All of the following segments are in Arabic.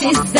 في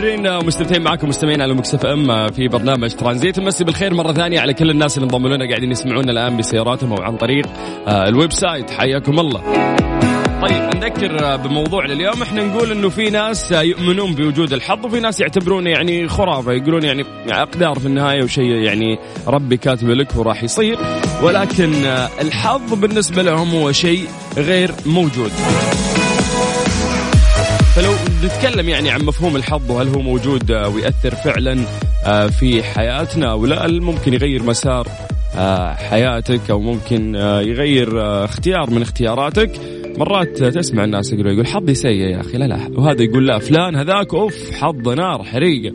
مستمرين ومستمتعين معكم مستمعين على ميكس أف أم في برنامج ترانزيت نمسي بالخير مرة ثانية على كل الناس اللي انضموا لنا قاعدين يسمعونا الآن بسياراتهم أو عن طريق آه، ال website حياكم الله. طيب نذكر آه، بموضوع لليوم إحنا نقول إنه في ناس آه، يؤمنون بوجود الحظ وفي ناس يعتبرونه يعني خرافة يقولون يعني أقدار في النهاية وشيء يعني ربي كاتبه لك وراح يصير ولكن آه، الحظ بالنسبة لهم هو شيء غير موجود. فلو نتكلم يعني عن مفهوم الحظ وهل هو موجود آه، ويأثر فعلا آه، في حياتنا ولا هل ممكن يغير مسار آه، حياتك أو ممكن يغير اختيار من اختياراتك؟ مرات تسمع الناس يقولوا يقول حظي سيء يا أخي. لا لا وهذا يقول لا فلان هذاك أوف حظ نار حريقه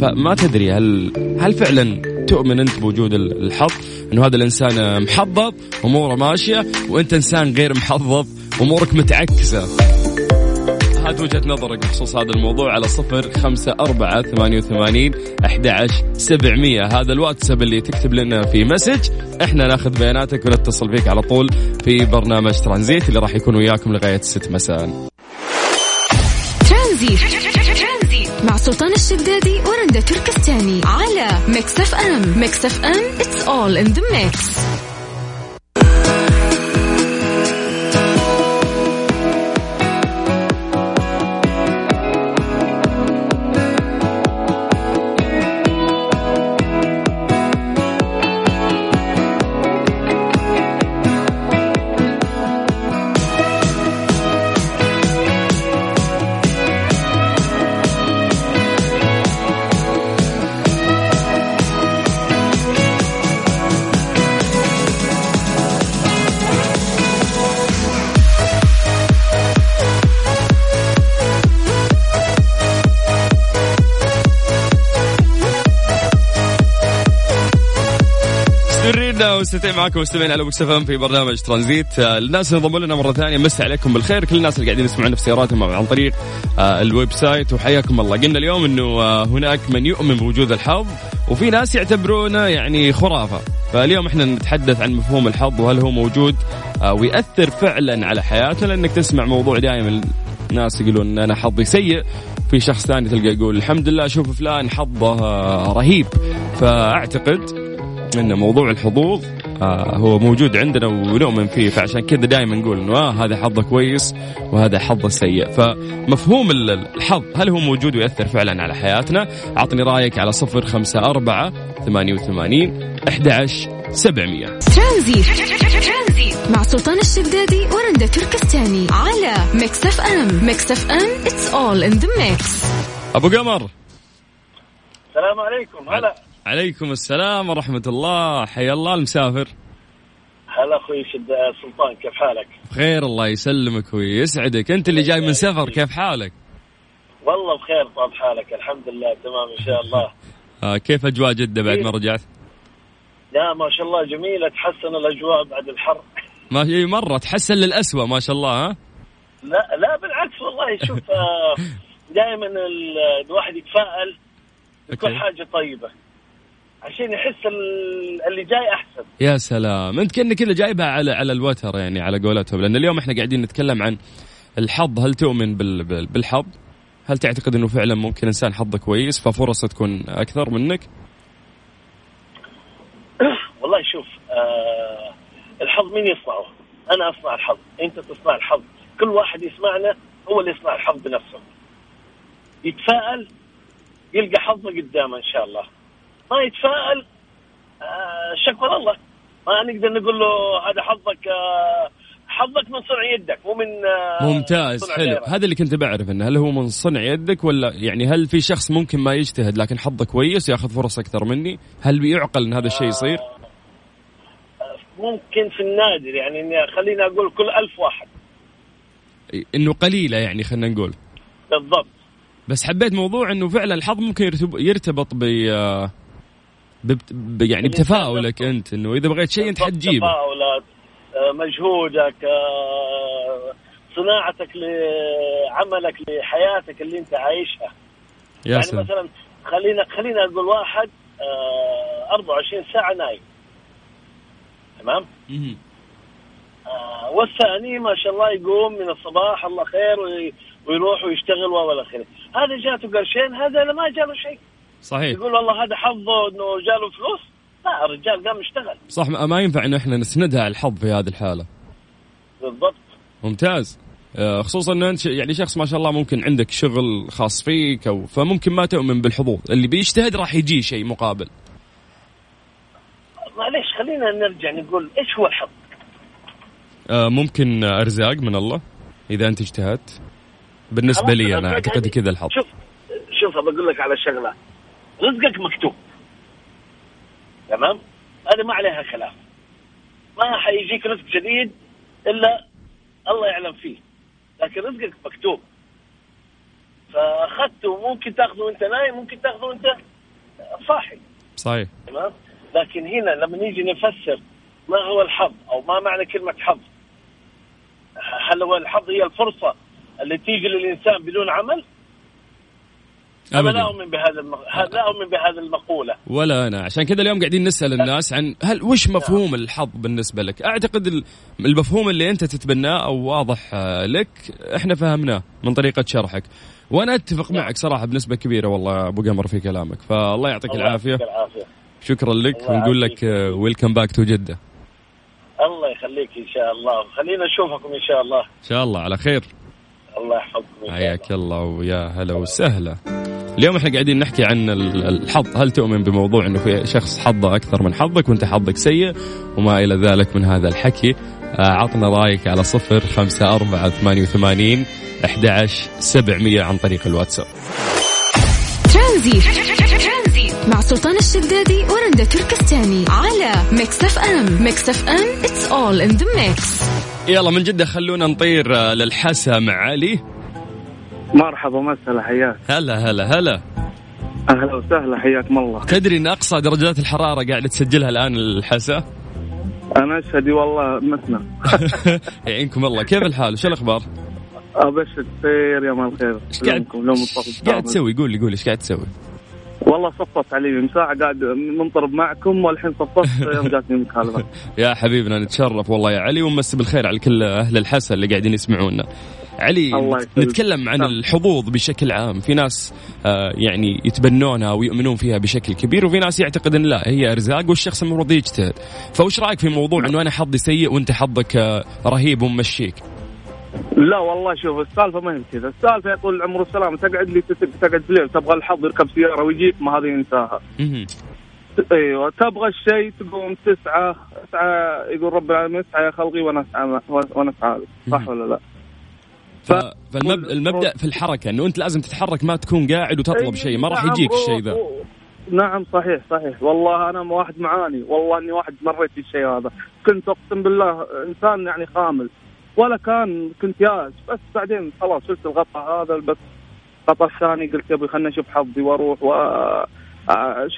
فما تدري هل هل فعلا تؤمن أنت بوجود ال- الحظ؟ إنه هذا الإنسان محظظ أموره ماشية وأنت إنسان غير محظظ أمورك متعكسة. هات وجهة نظرك بخصوص هذا الموضوع على صفر خمسة أربعة ثمانية وثمانين أحد سبعمية. هذا الواتساب اللي تكتب لنا في message. إحنا ناخذ بياناتك ونتصل فيك على طول في برنامج ترانزيت اللي راح يكون وياكم لغاية ست مساء. ترانزيت. مع سلطان الشدادي ورندا تركستاني على ميكس أف أم. ميكس أف أم it's all in the mix. ومستمتعين معكم مستمعين على مكس في برنامج ترانزيت. آه، الناس اللي انضموا لنا مرة ثانية مسي عليكم بالخير. كل الناس اللي قاعدين يسمعونا في سياراتهم عن طريق آه، ال website وحياكم الله. قلنا اليوم إنه آه، هناك من يؤمن بوجود الحظ وفي ناس يعتبرونه يعني خرافة. فاليوم إحنا نتحدث عن مفهوم الحظ وهل هو موجود آه، ويأثر فعلا على حياتنا؟ لأنك تسمع موضوع دائما الناس يقولون أنا حظي سيء. في شخص ثاني تلقى يقول الحمد لله شوف فلان حظه آه، رهيب. فأعتقد إن موضوع الحظوظ آه هو موجود عندنا ونؤمن فيه فعشان كذا دائما نقول إنه آه هذا حظه كويس وهذا حظه سيء. فمفهوم ال- الحظ هل هو موجود ويأثر فعلا على حياتنا؟ عطني رأيك على صفر خمسة أربعة ثمانية وثمانين أحد سبعمية. ترانزيت. مع سلطان الشدادي ورندا تركستاني على ميكس أف أم. ميكس أف أم it's all in the mix. أبو قمر. السلام عليكم. هلا. عليكم السلام ورحمة الله. حيا الله المسافر. هلا أخوي سلطان كيف حالك؟ بخير الله يسلمك ويسعدك. أنت اللي جاي من سفر كيف حالك؟ والله بخير طال حالك الحمد لله تمام إن شاء الله. آه كيف أجواء جدة بعد ما رجعت؟ لا ما شاء الله جميلة تحسن الأجواء بعد الحر. ما هي مرة تحسن للأسوأ ما شاء الله ها؟ لا لا بالعكس والله شوف دائما الواحد يتفائل بكل أوكي. حاجة طيبة. عشان يحس ال- اللي جاي أحسن. يا سلام. أنت كأنك كذا جايبها على على الوتر يعني على قولتهم. لأن اليوم إحنا قاعدين نتكلم عن الحظ. هل تؤمن بال بال- بالحظ؟ هل تعتقد إنه فعلا ممكن إنسان حظه كويس ففرصة تكون أكثر منك؟ والله شوف آه الحظ مين يصنعه؟ أنا أصنع الحظ. أنت تصنع الحظ. كل واحد يسمعنا هو اللي يصنع الحظ بنفسه. يتفائل يلقى حظه قدامه إن شاء الله. ما يتفائل آه شكر الله ما نقدر نقول له هذا حظك آه حظك من صنع يدك مو من آه ممتاز حلو. غيرك. هذا اللي كنت بعرف إنه هل هو من صنع يدك ولا يعني هل في شخص ممكن ما يجتهد لكن حظه كويس ياخذ فرص أكثر مني؟ هل بيعقل إن هذا الشيء يصير؟ ممكن في النادر يعني إني خليني أقول كل ألف واحد. إنه قليلة يعني خلينا نقول. بالضبط. بس حبيت موضوع إنه فعلا الحظ ممكن يرتب- يرتبط ب ببت- ب- يعني بتفاؤلك أنت إنه إذا بغيت شيء أنت حتجيبه تفاؤلات آه، مجهودك آه، صناعتك لعملك لحياتك اللي أنت عايشها. يا يعني سلام. مثلا خلينا خلينا أقول واحد آه 24 ساعة نايم. تمام. آه والثاني ما شاء الله يقوم من الصباح الله خير وي- ويروح ويشتغل والى اخره هذا جاته قرشين هذا ما جاله شيء. صحيح. يقول والله هذا حظه إنه جاله فلوس؟ لا الرجال قام يشتغل صح ما ينفع ان إحنا نسندها على الحظ في هذه الحالة. بالضبط. ممتاز. آه، خصوصا ان أنت يعني شخص ما شاء الله ممكن عندك شغل خاص فيك أو فممكن ما تؤمن بالحظوظ. اللي بيجتهد راح يجي شيء مقابل. معليش خلينا نرجع نقول إيش هو الحظ؟ آه، ممكن أرزاق من الله إذا أنت اجتهدت. بالنسبة لي أنا أعتقد هذه- كذا الحظ. شوف شوف بقول لك على شغلة. رزقك مكتوب. تمام؟ هذا ما عليها خلاف ما حيجيك رزق جديد إلا الله يعلم فيه. لكن رزقك مكتوب. فأخذته ممكن تأخذه وأنت نايم ممكن تأخذه وأنت صاحي. صحيح. تمام؟ لكن هنا لما نيجي نفسر ما هو الحظ أو ما معنى كلمة حظ. هل هو الحظ هي الفرصة اللي تيجي للإنسان بدون عمل؟ أنا لا ابدا أؤمن بهذا المق... لا أؤمن بهذه المقولة. ولا أنا. عشان كذا اليوم قاعدين نسأل الناس عن هل وش مفهوم الحظ بالنسبة لك؟ أعتقد ال- المفهوم اللي أنت تتبناه أو واضح آه، لك إحنا فهمناه من طريقة شرحك. وأنا أتفق معك صراحة بنسبة كبيرة والله أبو قمر في كلامك. فالله يعطيك يعطيك العافية. شكرا لك. ونقول. لك welcome back to جدة. الله يخليك إن شاء الله. خلينا نشوفكم إن شاء الله. إن شاء الله. على خير. الله يحفظكم حياك الله. ويا هلا وسهلا. اليوم إحنا قاعدين نحكي عن ال- الحظ. هل تؤمن بموضوع انه في شخص حظه أكثر من حظك وأنت حظك سيء؟ وما إلى ذلك من هذا الحكي. آه، عطنا رأيك على صفر خمسة أربعة ثمانية وثمانين أحد عشر سبعمية عن طريق الواتساب. ترانزيت مع سلطان الشدادي ورندا تركستاني على ميكس اف ام ميكس اف ام it's all in the mix يلا من جدة خلونا نطير آه، للحسا مع علي. مرحبا وسهلا حياك. هلا هلا هلا. أهلا وسهلا حياكم الله. تدري إن أقصى درجات الحرارة قاعدة تسجلها الآن الحسا؟ أنا أشهد والله مثنى. يعينكم الله. كيف الحال؟ شو الأخبار؟ أبشر خير يا مال خير إيش قاعد قاعد تسوي؟ قول لي قول لي إيش قاعد تسوي؟ والله صفصت علي من ساعة قاعد منطرب معكم والحين صفصت يوم جاتني مكالمة يا حبيبنا نتشرف والله يا علي ونمسي بالخير على كل أهل الحسا اللي قاعدين يسمعونا. علي. نتكلم عن نعم. الحظوظ بشكل عام، في ناس آه يعني يتبنونها ويؤمنون فيها بشكل كبير وفي ناس يعتقد إن لا هي أرزاق والشخص المفروض يجتهد. فوش رأيك في موضوع انه أنا حظي سيء وأنت حظك آه رهيب وممشيك؟ لا والله شوف السالفة ما هي كذا. السالفة يا طول العمر والسلام تقعد لي تقعد في الليل تبغى الحظ يركب سيارة ويجيك ما هذه ينساها. أيوه تبغى الشيء تقوم تسعى تسعى يقول رب العالمين اسعى يا خلقي وأنا أسعى وأنا أسعى. صح ولا لا؟ ف- فالمبدا في الحركة إنه أنت لازم تتحرك ما تكون قاعد وتطلب شيء ما راح نعم، يجيك الشيء ذا. نعم صحيح صحيح. والله أنا واحد معاني والله إني واحد مريت بالشيء هذا. كنت أقسم بالله إنسان يعني خامل. ولا كان كنت يائس بس بعدين خلاص شلت الغطاء هذا بس الغطاء الثاني قلت يبي خلنا نشوف حظي وأروح و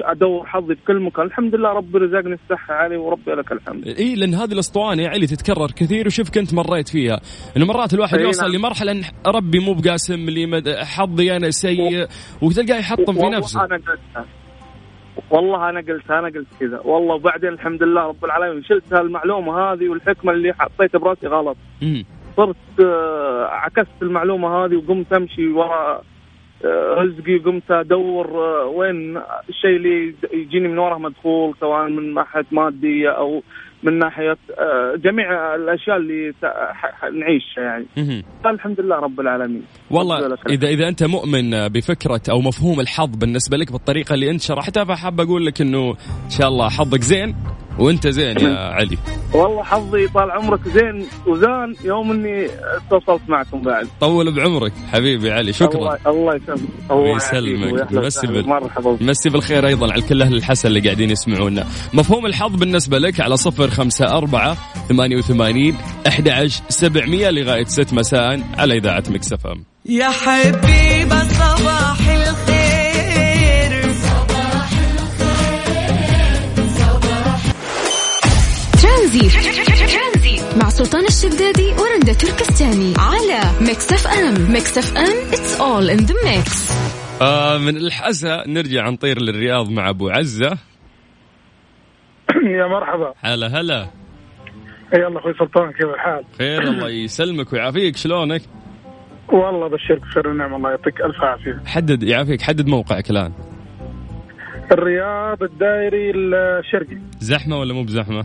أدور حظي في كل مكان. الحمد لله ربي رزقني الصحة علي وربي لك الحمد. إي لأن هذه الأسطوانة يا علي تتكرر كثير وشوف كنت مريت فيها. إنه مرات الواحد يوصل نعم. لمرحلة إن ربي مو بقاسم لي. حظي أنا سيء وتلقاه يحطم في نفسه. أنا قلتها. والله أنا قلتها أنا قلت كذا والله وبعدين الحمد لله رب العالمين شلت المعلومه هذه والحكمة اللي حطيتها براسي غلط. صرت آه، عكست المعلومة هذه وقمت أمشي ورا آه، رزقي وقمت أدور آه، وين الشيء اللي يجيني من وراه مدخول سواء من ناحيه ماديه أو من ناحية آه، جميع الأشياء اللي نعيشها يعني. الحمد لله رب العالمين. والله اذا إذا أنت مؤمن بفكرة أو مفهوم الحظ بالنسبة لك بالطريقة اللي أنت شرحتها فحاب أقول لك إنه إن شاء الله حظك زين. وانت زين يا علي. والله حظي طال عمرك زين وزان يوم اني اتصلت معكم بعد. طول بعمرك حبيبي علي شكرا. الله, الله يسلمك. الله يسلمك. مسي مرحبا مسي بالخير أيضا على كل أهل الحسن اللي قاعدين يسمعونا. مفهوم الحظ بالنسبة لك على صفر خمسة أربعة ثمانية وثمانين أحد عشر سبعمية لغاية ست مساء على إذاعة مكس اف ام يا حبيبة صباح ترانزيت. مع سلطان الشدادي ورندا تركستاني على ميكس اف ام. ميكس اف ام it's all in the mix من الحسا نرجع نطير للرياض مع أبو عزة. يا مرحبا. هلا هلا. يلا أخوي سلطان كيف الحال؟ خير الله يسلمك ويعافيك. شلونك؟ والله بشرك بخير ونعم الله يعطيك ألف عافية. حدد يعافيك حدد موقعك الآن. الرياض الدائري الشرقي. زحمة ولا مو بزحمة؟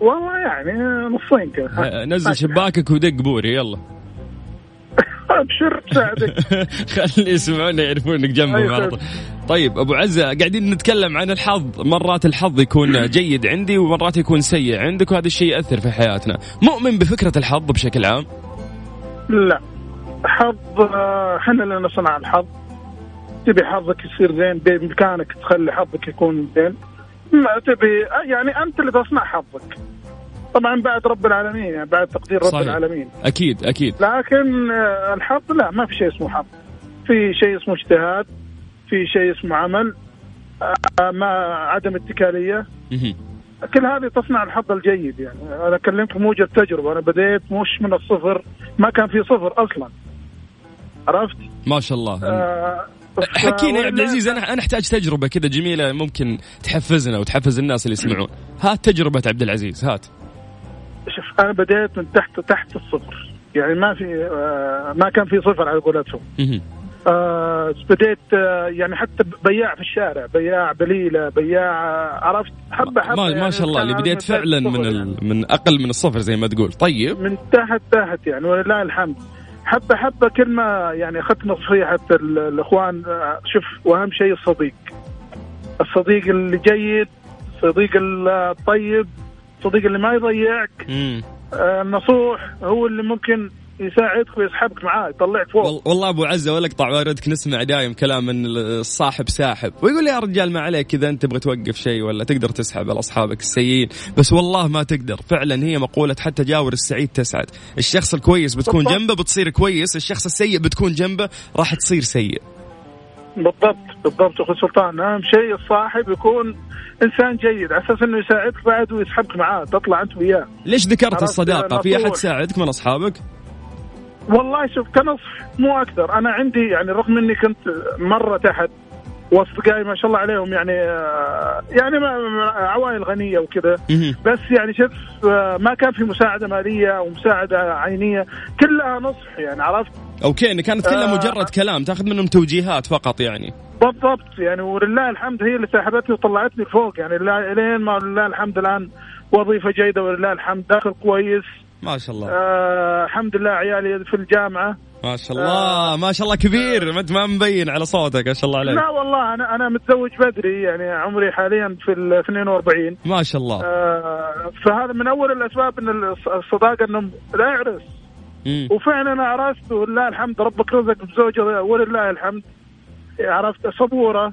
والله يعني نصين كذا. نزل شباكك ودق بوري يلا. ابشر ساعدك خلي يسمعونا يعرفون إنك جنبهم أيوة. على طول. طيب أبو عزة قاعدين نتكلم عن الحظ. مرات الحظ يكون جيد عندي ومرات يكون سيء عندك وهذا الشيء يأثر في حياتنا. مؤمن بفكرة الحظ بشكل عام؟ لا. حظ آه، إحنا اللي نصنع الحظ. تبي حظك يصير زين بإمكانك تخلي حظك يكون زين. ما تبي يعني أنت اللي تصنع حظك. طبعا بعد رب العالمين يعني بعد تقدير رب صحيح. العالمين. أكيد أكيد. لكن آه، الحظ لا ما في شيء اسمه حظ. في شيء اسمه اجتهاد في شيء اسمه عمل آه، ما عدم اتكالية. كل هذه تصنع الحظ الجيد يعني. أنا اكلمك موجب تجربة أنا بديت مش من الصفر ما كان في صفر أصلا. عرفت؟ ما شاء الله. آه حكينا يا عبد العزيز أنا أنا أحتاج تجربة كذا جميلة ممكن تحفزنا وتحفز الناس اللي يسمعون. هات تجربة عبد العزيز هات. شوف أنا بديت من تحت تحت الصفر. يعني ما في آه ما كان في صفر على قولتهم. آه بديت آه يعني حتى بياع في الشارع بياع بليلة بياع عرفت؟ حبه حبة ما, يعني ما شاء الله اللي بديت فعلا من يعني. من أقل من الصفر زي ما تقول. طيب. من تحت تحت يعني ولله الحمد. حبة حبة كل ما يعني أخذت نصيحة ال- الإخوان آه، شوف وأهم شيء الصديق الصديق اللي جيد الصديق الطيب الصديق اللي ما يضيعك. آه، النصوح هو اللي ممكن يساعدك ويسحبك معاه يطلعك فوق. وال- والله أبو عزة ولا اقطع واردك نسمع دايم كلام إن الصاحب ساحب. ويقول يا رجال ما عليك إذا أنت تبغى توقف شيء ولا تقدر تسحب على اصحابك السيئين. بس والله ما تقدر. فعلا هي مقولة حتى جاور السعيد تسعد. الشخص الكويس بتكون بالضبط. جنبه بتصير كويس. الشخص السيء بتكون جنبه راح تصير سيء. بالضبط بالضبط. أخوي سلطان أهم شيء الصاحب يكون إنسان جيد على أساس إنه يساعدك بعد ويسحبك معاه تطلع أنت وياه. ليش ذكرت الصداقة؟ في أحد. ساعدك من أصحابك؟ والله شوف كنصح مو أكثر أنا عندي يعني رغم إني كنت مرة تحت وأصدقائي ما شاء الله عليهم يعني آه، يعني عوائل غنية وكذا. بس يعني شوف آه، ما كان في مساعدة مالية أو مساعدة عينية كلها نصح يعني عرفت أوكي إن كانت كلها آه. مجرد كلام تأخذ منهم توجيهات فقط يعني بالضبط يعني ولله الحمد هي اللي سحبتني وطلعتني فوق يعني لين ما لله الحمد الآن وظيفة جيدة ولله الحمد داخل كويس ما شاء الله. آه الحمد لله عيالي في الجامعة. ما شاء الله ما شاء الله كبير ما أنت ما مبين على صوتك ما شاء الله عليك. لا والله أنا أنا متزوج بدري يعني عمري حاليا في ال 42 ما شاء الله. آه فهذا من أول الأسباب إن الص- الصداقة إنه لا يعرس. مم. وفعلا أنا عرست ولله الحمد ربك رزق بزوجه ولله الحمد. عرفت صبوره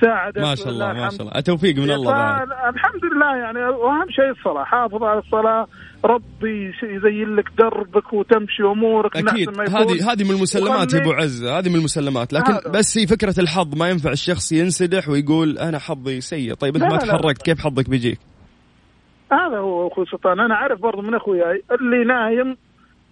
ساعدت ما شاء الله ما. شاء الله. التوفيق من الله الحمد لله يعني وأهم شيء الصلاة حافظ على الصلاة ربي يزين لك دربك وتمشي أمورك أكيد. هذه هذه من المسلمات يا أبو عزة هذه من المسلمات لكن هذا. بس هي فكرة الحظ ما ينفع الشخص ينسدح ويقول أنا حظي سيء طيب أنت ما. تحركت كيف حظك بيجيك هذا هو أخوي سلطان أنا عارف برضه من اخوياي اللي نايم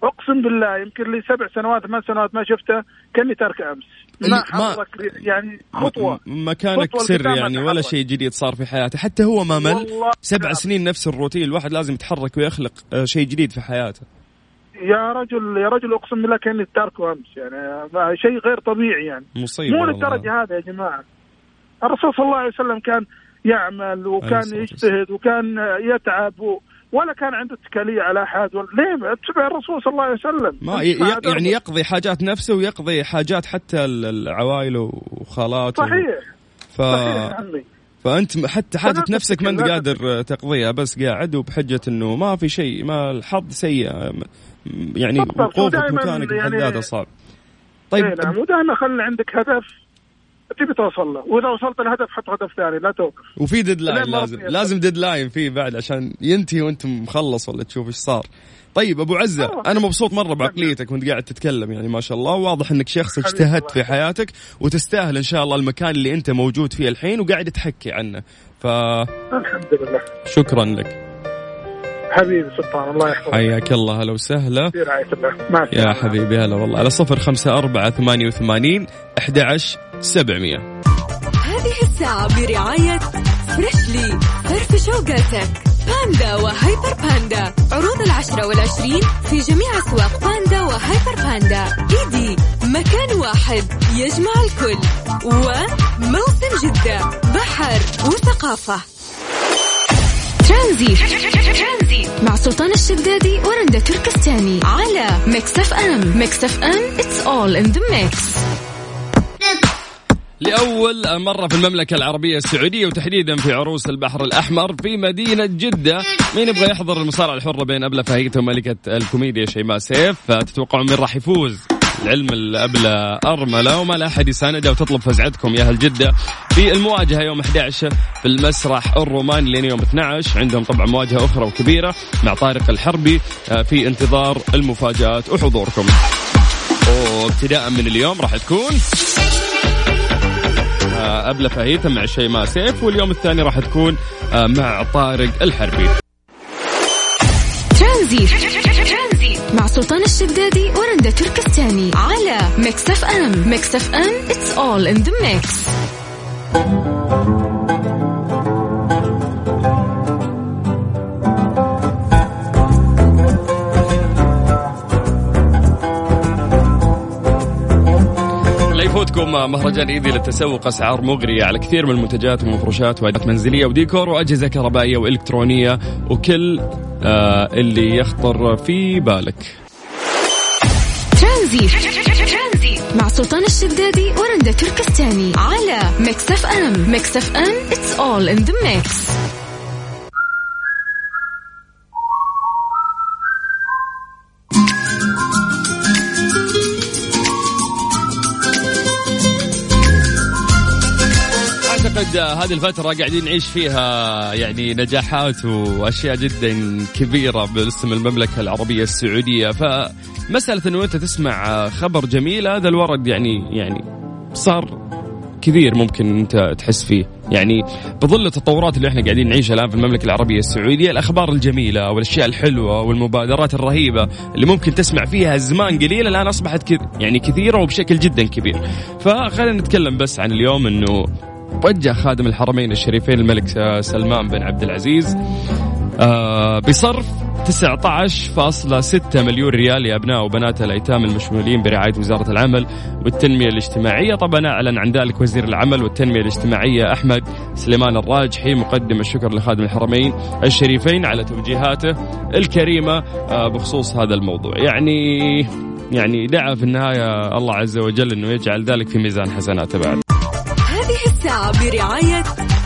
أقسم بالله يمكن لي سبع سنوات ثمان سنوات ما شفته كأني ترك أمس ما ما- يعني خطوة مكانك خطوة سر يعني ولا. شيء جديد صار في حياته حتى هو ما مل سبع نعم. سنين نفس الروتين الواحد لازم يتحرك ويخلق آه، شيء جديد في حياته يا رجل يا رجل أقسم بالله كأني تاركه أمس يعني شيء غير طبيعي يعني مصيبة مو. للدرجة هذا يا جماعة الرسول صلى الله عليه وسلم كان يعمل وكان يجتهد وكان يتعب و... ولا كان عنده اتكالية على أحد. ولا ليه؟ اتبع الرسول صلى الله عليه وسلم. ما يعني يقضي حاجات نفسه ويقضي حاجات حتى ال- العوائل وخالاته صحيح. ف... صحيح عمي. فأنت حتى حاجة نفسك ما أنت قادر تقضيها بس قاعد وبحجة إنه ما في شيء ما الحظ سيء. يعني وقوفك مكانك يعني- بحد ذاته صعب طيب طيب نعم. ودائما خلي عندك هدف. تبي توصل له. وإذا وصلت الهدف حط هدف ثاني لا توقف. وفي deadline لازم لازم deadline فيه بعد عشان ينتهي وأنت مخلص ولا تشوف إيش صار. طيب أبو عزة آه. أنا مبسوط مرة بعقليتك وأنت قاعد تتكلم يعني ما شاء الله. واضح إنك شخص اجتهدت في حياتك وتستاهل إن شاء الله المكان اللي أنت موجود فيه الحين وقاعد تحكي عنه. الحمد لله. فشكرا لك. حبيبي سلطان الله يحفظك. حياك الله هلا وسهلا. في رعاية الله. مع يا. حبيبي هلا والله. على صفر خمسة أربعة ثمانية وثمانين أحد عشر سبعمية. هذه الساعة برعاية فريشلي فرفش أوقاتك باندا وهيبر باندا. عروض العشرة والعشرين في جميع أسواق باندا وهيبر باندا. إيدي مكان واحد يجمع الكل. وموسم جدة. بحر وثقافة. ترانزيت مع سلطان الشدادي ورندا تركستاني. على ميكس أف أم. ميكس أف أم. It's all in the mix. لأول مرة في المملكة العربية السعودية وتحديدا في عروس البحر الأحمر في مدينة جدة. مين يبغى يحضر المصارعة الحرة بين أبلة فهيتة وملكة الكوميديا شيماء سيف؟ فتتوقعون مين راح يفوز؟ العلم الأبلة أرملة. وما لا أحد يساندها وتطلب فزعتكم يا أهل جدة. في المواجهة يوم 11 في المسرح الروماني لين يوم 12 عندهم طبعا مواجهة أخرى وكبيرة مع طارق الحربي. آه، في انتظار المفاجآت وحضوركم. وابتداء من اليوم راح تكون أبلة فهيتة مع شيماء سيف واليوم الثاني راح تكون آه، مع طارق الحربي. ترانزيت. مع سلطان الشدادي ورندا تركستاني على ميكس اف ام. ميكس اف ام it's all in the mix. مهرجان إيدي للتسوق أسعار مغرية على كثير من المنتجات ومفروشات وادوات منزلية وديكور وأجهزة كهربائية وإلكترونية وكل آه اللي يخطر في بالك. ترانزيت. مع سلطان الشدادي ورندا تركستاني على ميكس أف أم. ميكس أف أم it's all in the mix. آه، هذه الفترة قاعدين نعيش فيها يعني نجاحات وأشياء جدا كبيرة باسم المملكة العربية السعودية. فمسألة إنه أنت تسمع خبر جميل هذا الورد يعني يعني صار كثير ممكن أنت تحس فيه. يعني بظل التطورات اللي إحنا قاعدين نعيشها الآن في المملكة العربية السعودية الأخبار الجميلة والأشياء الحلوة والمبادرات الرهيبة اللي ممكن تسمع فيها زمان قليل الآن أصبحت كث يعني كثيرة وبشكل جدا كبير. فخلينا نتكلم بس عن اليوم إنه وجه خادم الحرمين الشريفين الملك سلمان بن عبد العزيز آه بصرف 19.6 مليون ريال لابناء وبنات الأيتام المشمولين برعاية وزارة العمل والتنمية الاجتماعية، طبعا أعلن عن ذلك وزير العمل والتنمية الاجتماعية أحمد سليمان الراجحي مقدم الشكر لخادم الحرمين الشريفين على توجيهاته الكريمة آه بخصوص هذا الموضوع، يعني يعني دعا في النهاية الله عز وجل إنه يجعل ذلك في ميزان حسناته بعد. برعاية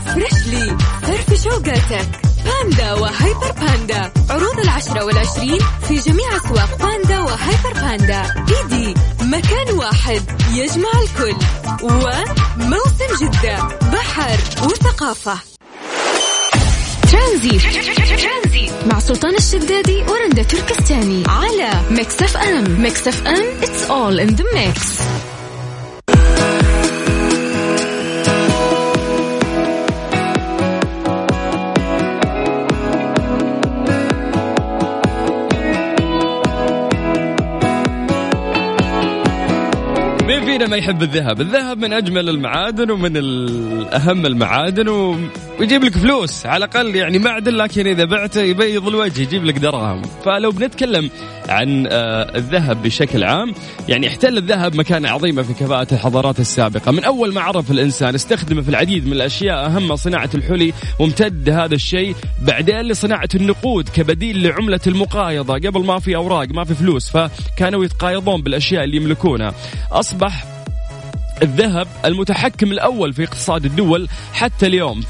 فريشلي فرفش أوقاتك باندا وهيبر باندا عروض العشرة والعشرين في جميع أسواق باندا وهيبر باندا إيدي مكان واحد يجمع الكل. وموسم جدة. بحر وثقافة. ترانزيت مع سلطان الشدادي ورندا تركستاني. على ميكس أف أم. ميكس أف أم. It's all in the mix. مين ما يحب الذهب. الذهب من أجمل المعادن ومن أهم المعادن ويجيب لك فلوس. على الأقل يعني معدن لكن إذا بعته يبيض الوجه يجيب لك دراهم. فلو بنتكلم عن آه، الذهب بشكل عام يعني احتل الذهب مكانة عظيمة في كفاءة الحضارات السابقة. من أول ما عرف الإنسان استخدمه في العديد من الأشياء أهمها صناعة الحلي وامتد هذا الشيء. بعدين لصناعة النقود كبديل لعملة المقايضة. قبل ما في أوراق ما في فلوس فكانوا يتقايضون بالأشياء اللي يملكونها. أصبح الذهب المتحكم الأول في اقتصاد الدول حتى اليوم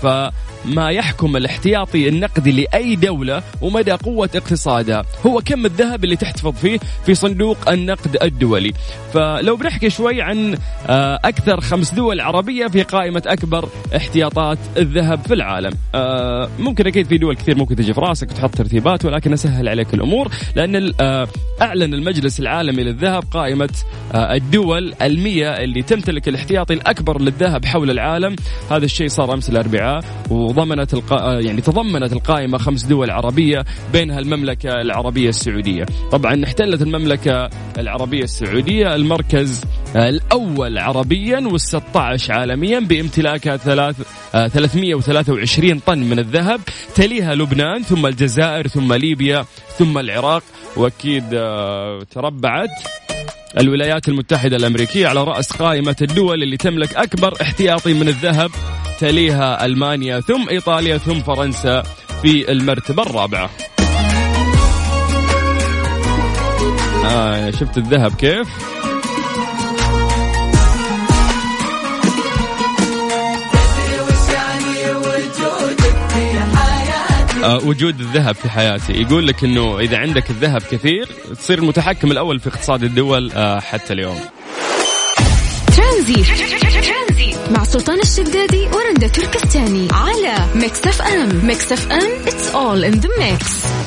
فما يحكم الاحتياطي النقدي لأي دولة ومدى قوة اقتصادها هو كم الذهب اللي تحتفظ فيه في صندوق النقد الدولي. فلو بنحكي شوي عن آه، أكثر خمس دول عربية في قائمة أكبر احتياطات الذهب في العالم. آه، ممكن أكيد في دول كثير ممكن تجي في راسك وتحط ترتيبات ولكن أسهل عليك الأمور لأن آه، أعلن المجلس العالمي للذهب قائمة الدول المية اللي تمتلك الاحتياطي الأكبر للذهب حول العالم. هذا الشيء صار أمس الأربعاء وضمنت القا... آه، يعني تضمنت القائمة خمس دول عربية بينها المملكة العربية السعودية. طبعا احتلت المملكة العربية السعودية المركز آه، الأول عربيا وال16 عالميا بامتلاكها ثلاث آه، 323 طن من الذهب تليها لبنان ثم الجزائر ثم ليبيا ثم العراق. وأكيد آه، تربعت. الولايات المتحدة الأمريكية على رأس قائمة الدول اللي تملك أكبر احتياطي من الذهب تليها ألمانيا ثم إيطاليا ثم فرنسا في المرتبة الرابعة آه شفت الذهب كيف؟ وجود الذهب في حياتي. يقول لك إنه إذا عندك الذهب كثير تصير المتحكم الأول في اقتصاد الدول آه، حتى اليوم. ترانزيت. مع سلطان الشدادي ورندا تركستاني على Mix FM. Mix FM it's all in the mix.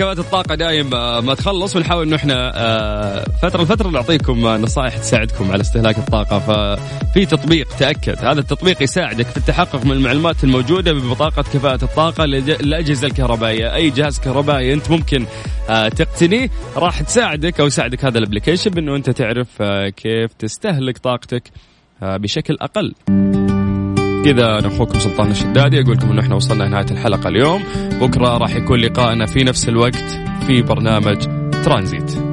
كفاءة الطاقة دايم آه، ما تخلص ونحاول إنه إحنا آه، فترة لفترة نعطيكم آه، نصائح تساعدكم على استهلاك الطاقة. ففي تطبيق تأكد هذا التطبيق يساعدك في التحقق من المعلومات الموجودة ببطاقة كفاءة الطاقة لج- للأجهزة الكهربائية. أي جهاز كهربائي أنت ممكن تقتنيه راح تساعدك أو يساعدك هذا الأبلكيشن بأنه أنت تعرف كيف تستهلك طاقتك بشكل أقل. كذا أنا أخوكم سلطان الشدادي أقول لكم إنه إحنا وصلنا لنهاية الحلقة اليوم. بكرة راح يكون لقائنا في نفس الوقت في برنامج ترانزيت.